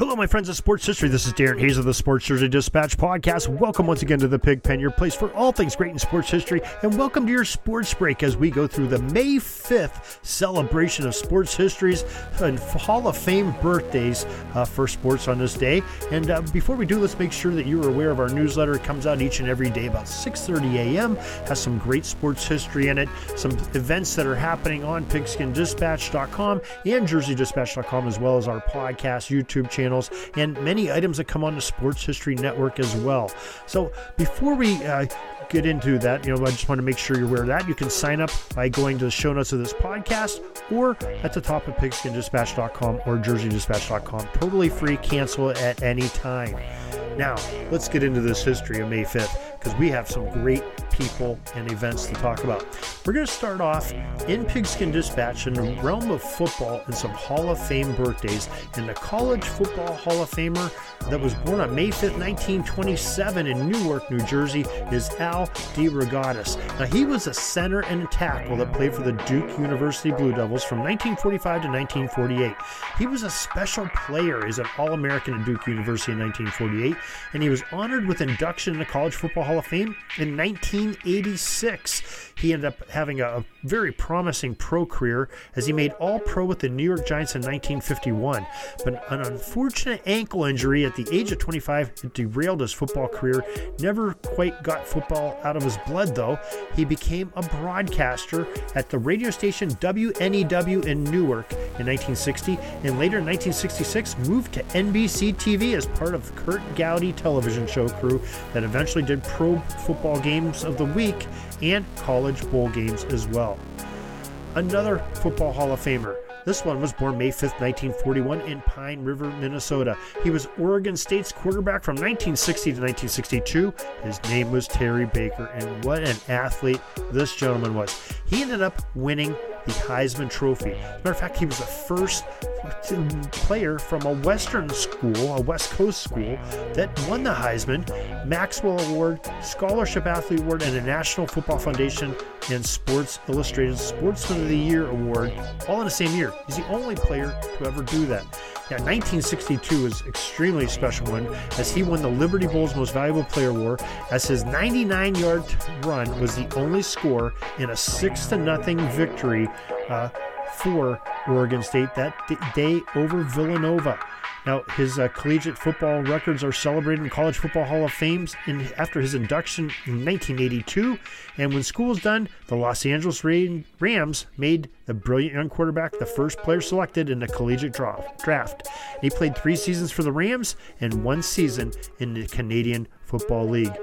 Hello, my friends of sports history. This is Darren Hayes of the Sports Jersey Dispatch podcast. Welcome once again to the Pigpen, your place for all things great in sports history, and welcome to your sports break as we go through the May 5th celebration of sports histories and Hall of Fame birthdays uh, for sports on this day. And uh, before we do, let's make sure that you're aware of our newsletter. It comes out each and every day about 6:30 a.m. Has some great sports history in it, some events that are happening on PigskinDispatch.com and JerseyDispatch.com, as well as our podcast, YouTube channel channels, and many items that come on the Sports History Network as well. So before we uh, get into that, you know, I just want to make sure you're aware of that. You can sign up by going to the show notes of this podcast or at the top of pigskindispatch.com or jerseydispatch.com. Totally free, cancel at any time. Now, let's get into this history of May 5th because we have some great people and events to talk about. We're going to start off in Pigskin Dispatch in the realm of football and some Hall of Fame birthdays. And the College Football Hall of Famer that was born on May 5th, 1927 in Newark, New Jersey is Al DeRogatis. Now, he was a center and a tackle that played for the Duke University Blue Devils from 1945 to 1948. He was a special player. He's an All American at Duke University in 1948, and he was honored with induction in the College Football Hall of Fame in 1986. He ended up having a very promising pro career as he made All Pro with the New York Giants in 1951. But an unfortunate ankle injury at the age of 25 derailed his football career. Never quite got football out of his blood, though. He became a broadcaster at the radio station WNEW in Newark in 1960, and later in 1966 moved to NBC TV as part of Curt Gowdy television show crew that eventually did pro football games of the week and college bowl games as well. Another Football Hall of Famer. This one was born May 5th, 1941, in Pine River, Minnesota. He was Oregon State's quarterback from 1960 to 1962. His name was Terry Baker, and what an athlete this gentleman was. He ended up winning the Heisman Trophy. As a matter of fact, he was the first player from a Western school, a West Coast school, that won the Heisman, Maxwell Award, Scholarship Athlete Award, and a National Football Foundation and Sports Illustrated Sportsman of the Year Award, all in the same year. He's the only player to ever do that. Now, 1962 is extremely special one as he won the Liberty Bowl's Most Valuable Player Award as his 99-yard run was the only score in a six to nothing victory uh, for Oregon State that day over Villanova. Now, his uh, collegiate football records are celebrated in College Football Hall of Fame in, after his induction in 1982. And when school was done, the Los Angeles Rams made the brilliant young quarterback the first player selected in the collegiate draft. He played three seasons for the Rams and one season in the Canadian Football League.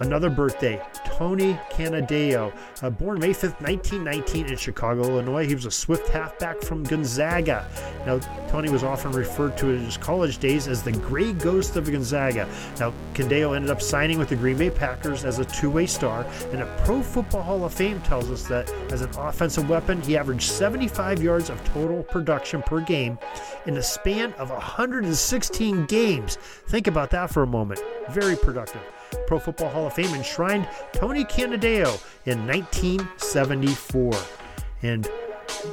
Another birthday, Tony Canadeo, uh, born May 5th, 1919 in Chicago, Illinois. He was a swift halfback from Gonzaga. Now, Tony was often referred to in his college days as the gray ghost of Gonzaga. Now, Canadeo ended up signing with the Green Bay Packers as a two-way star, and a Pro Football Hall of Fame tells us that as an offensive weapon, he averaged 75 yards of total production per game in a span of 116 games. Think about that for a moment. Very productive. Pro Football Hall of Fame enshrined Tony Canadeo in 1974. And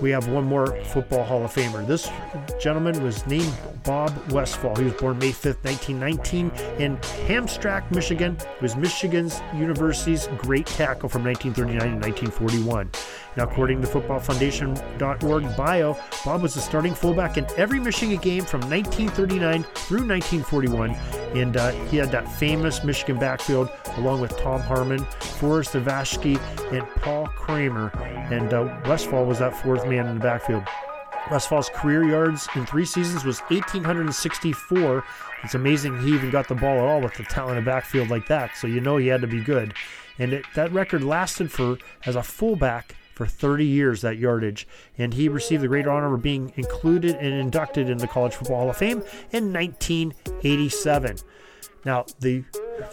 we have one more Football Hall of Famer. This gentleman was named Bob Westfall. He was born May 5th, 1919, in Hamtramck, Michigan. He was Michigan's University's great tackle from 1939 to 1941. Now, according to footballfoundation.org bio, Bob was the starting fullback in every Michigan game from 1939 through 1941, and uh, he had that famous Michigan backfield along with Tom Harmon, Forest Evashevski, and Paul Kromer. And uh, Westfall was that fourth man in the backfield. Westfall's career yards in three seasons was 1,864. It's amazing he even got the ball at all with the talented backfield like that. So you know he had to be good. And it, that record lasted for as a fullback for 30 years, that yardage. And he received the great honor of being included and inducted in the College Football Hall of Fame in 1987. Now, the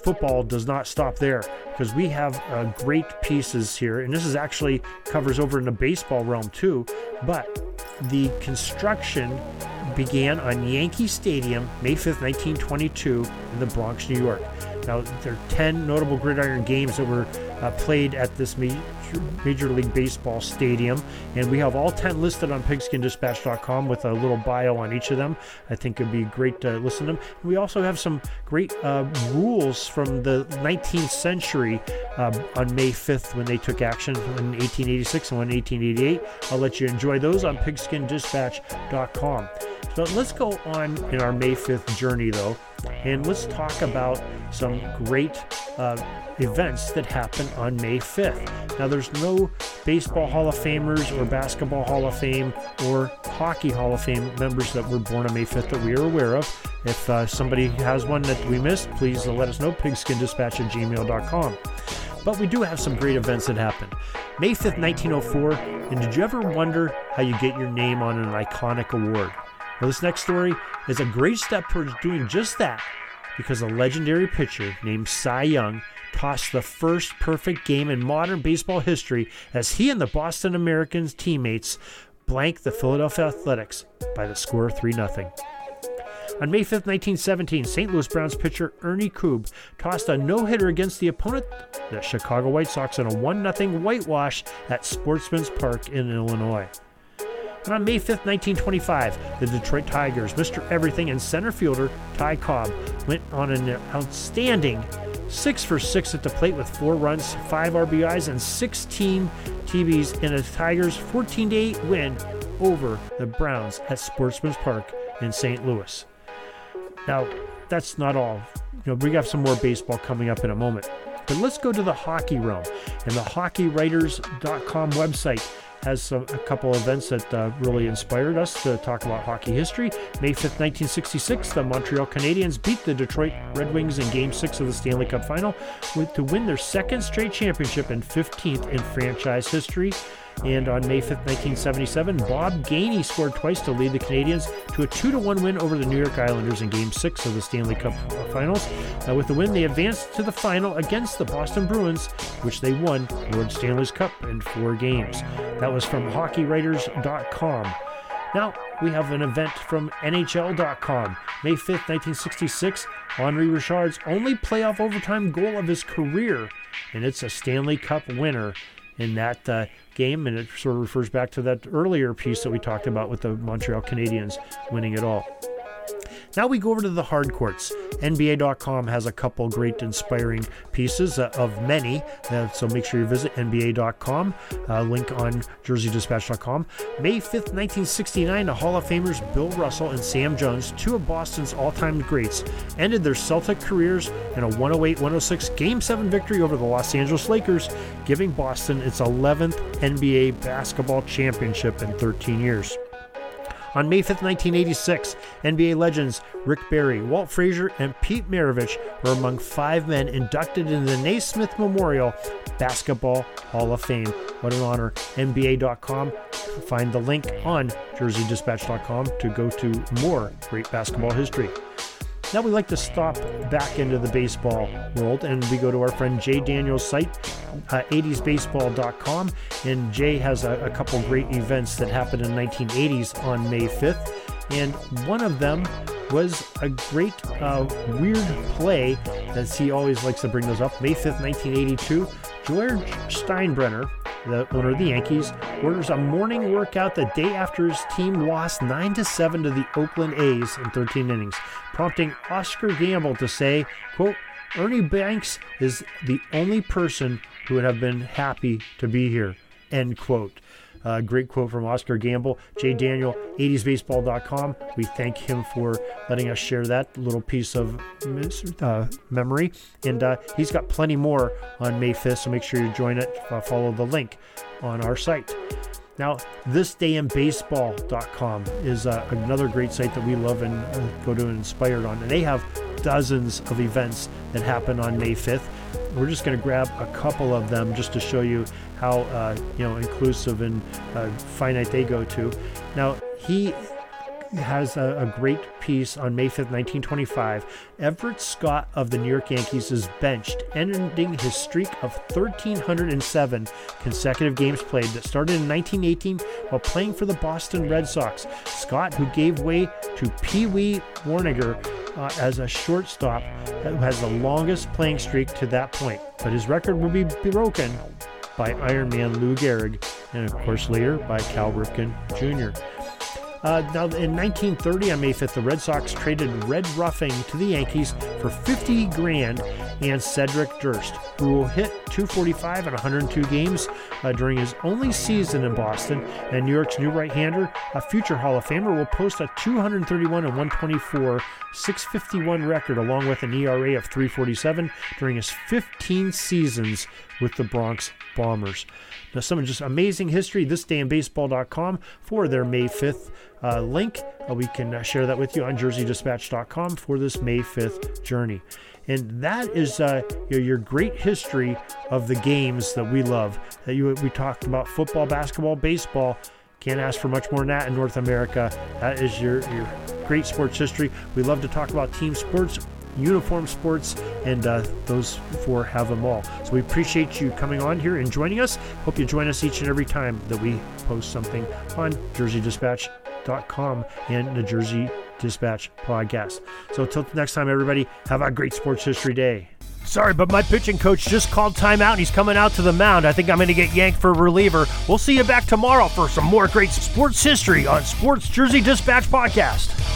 football does not stop there because we have uh, great pieces here, and this is actually covers over in the baseball realm too. But the construction began on Yankee Stadium May 5th, 1922, in the Bronx, New York. Now, there are 10 notable gridiron games that were uh, played at this major, major League Baseball stadium. And we have all 10 listed on pigskindispatch.com with a little bio on each of them. I think it'd be great to listen to them. We also have some great uh, rules from the 19th century uh, on May 5th when they took action in 1886 and 1888. I'll let you enjoy those on pigskindispatch.com. So let's go on in our May 5th journey, though, and let's talk about some great uh, events that happen on May 5th. Now, there's no Baseball Hall of Famers or Basketball Hall of Fame or Hockey Hall of Fame members that were born on May 5th that we are aware of. If uh, somebody has one that we missed, please let us know, pigskindispatch at gmail.com. But we do have some great events that happen. May 5th, 1904, and did you ever wonder how you get your name on an iconic award? Well, this next story is a great step towards doing just that because a legendary pitcher named Cy Young tossed the first perfect game in modern baseball history as he and the Boston Americans teammates blanked the Philadelphia Athletics by the score of 3 0. On May 5, 1917, St. Louis Browns pitcher Ernie Koob tossed a no hitter against the opponent, the Chicago White Sox, in a 1 0 whitewash at Sportsman's Park in Illinois. And on May 5, 1925, the Detroit Tigers, Mr. Everything, and center fielder Ty Cobb went on an outstanding 6 for 6 at the plate with 4 runs, 5 RBIs, and 16 TBs in a Tigers 14 8 win over the Browns at Sportsman's Park in St. Louis. Now, that's not all. You know, we have some more baseball coming up in a moment. But let's go to the hockey realm. And the hockeywriters.com website has some, a couple events that uh, really inspired us to talk about hockey history. May 5th, 1966, the Montreal Canadiens beat the Detroit Red Wings in Game 6 of the Stanley Cup Final with, to win their second straight championship and 15th in franchise history. And on May 5th, 1977, Bob Gainey scored twice to lead the Canadiens to a 2 1 win over the New York Islanders in Game 6 of the Stanley Cup Finals. Uh, with the win, they advanced to the final against the Boston Bruins, which they won Lord Stanley's Cup in four games. That was from HockeyWriters.com. Now, we have an event from NHL.com. May 5th, 1966, Henri Richard's only playoff overtime goal of his career, and it's a Stanley Cup winner in that uh, game, and it sort of refers back to that earlier piece that we talked about with the Montreal Canadiens winning it all. Now we go over to the hard courts. NBA.com has a couple great inspiring pieces uh, of many, uh, so make sure you visit NBA.com. Uh, link on JerseyDispatch.com. May 5th, 1969, the Hall of Famers Bill Russell and Sam Jones, two of Boston's all time greats, ended their Celtic careers in a 108 106 Game 7 victory over the Los Angeles Lakers, giving Boston its 11th NBA basketball championship in 13 years. On May 5, 1986, NBA legends Rick Barry, Walt Frazier, and Pete Maravich were among five men inducted into the Naismith Memorial Basketball Hall of Fame. What an honor. NBA.com. Find the link on JerseyDispatch.com to go to more great basketball history. Now we like to stop back into the baseball world and we go to our friend Jay Daniels' site, uh, 80sbaseball.com. And Jay has a, a couple great events that happened in 1980s on May 5th. And one of them was a great uh, weird play that he always likes to bring those up. May 5th, 1982, George Steinbrenner, the owner of the Yankees, orders a morning workout the day after his team lost 9 to 7 to the Oakland A's in 13 innings, prompting Oscar Gamble to say, quote, Ernie Banks is the only person who would have been happy to be here, end quote. Uh, great quote from Oscar Gamble. Jay Daniel, 80sbaseball.com. We thank him for letting us share that little piece of uh, memory. And uh, he's got plenty more on May 5th, so make sure you join it. Uh, follow the link on our site. Now, thisdayinbaseball.com is uh, another great site that we love and uh, go to and inspired on. And they have dozens of events that happen on May 5th. We're just going to grab a couple of them just to show you how uh, you know inclusive and uh, finite they go to. Now he has a, a, great piece on May 5th, 1925. Everett Scott of the New York Yankees is benched, ending his streak of 1,307 consecutive games played that started in 1918 while playing for the Boston Red Sox. Scott, who gave way to Pee Wee Wanninger, uh, as a shortstop who has the longest playing streak to that point. But his record will be broken by Iron Man Lou Gehrig and, of course, later by Cal Ripken Jr. Uh, now, in 1930, on May 5th, the Red Sox traded Red Ruffing to the Yankees for 50 grand and Cedric Durst, who will hit 245 in 102 games uh, during his only season in Boston. And New York's new right-hander, a future Hall of Famer, will post a 231 and 124, 651 record, along with an ERA of 347 during his 15 seasons with the Bronx Bombers. Now, some just amazing history. This day in baseball.com for their May 5th uh, link. Uh, we can uh, share that with you on jerseydispatch.com for this May 5th journey. And that is uh, your, your, great history of the games that we love. That you we talked about football, basketball, baseball. Can't ask for much more than that in North America. That is your, your great sports history. We love to talk about team sports uniform sports, and uh, those four have them all. So we appreciate you coming on here and joining us. Hope you join us each and every time that we post something on JerseyDispatch.com and the Jersey Dispatch podcast. So until next time, everybody, have a great sports history day. Sorry, but my pitching coach just called timeout and he's coming out to the mound. I think I'm going to get yanked for reliever. We'll see you back tomorrow for some more great sports history on Sports Jersey Dispatch Podcast.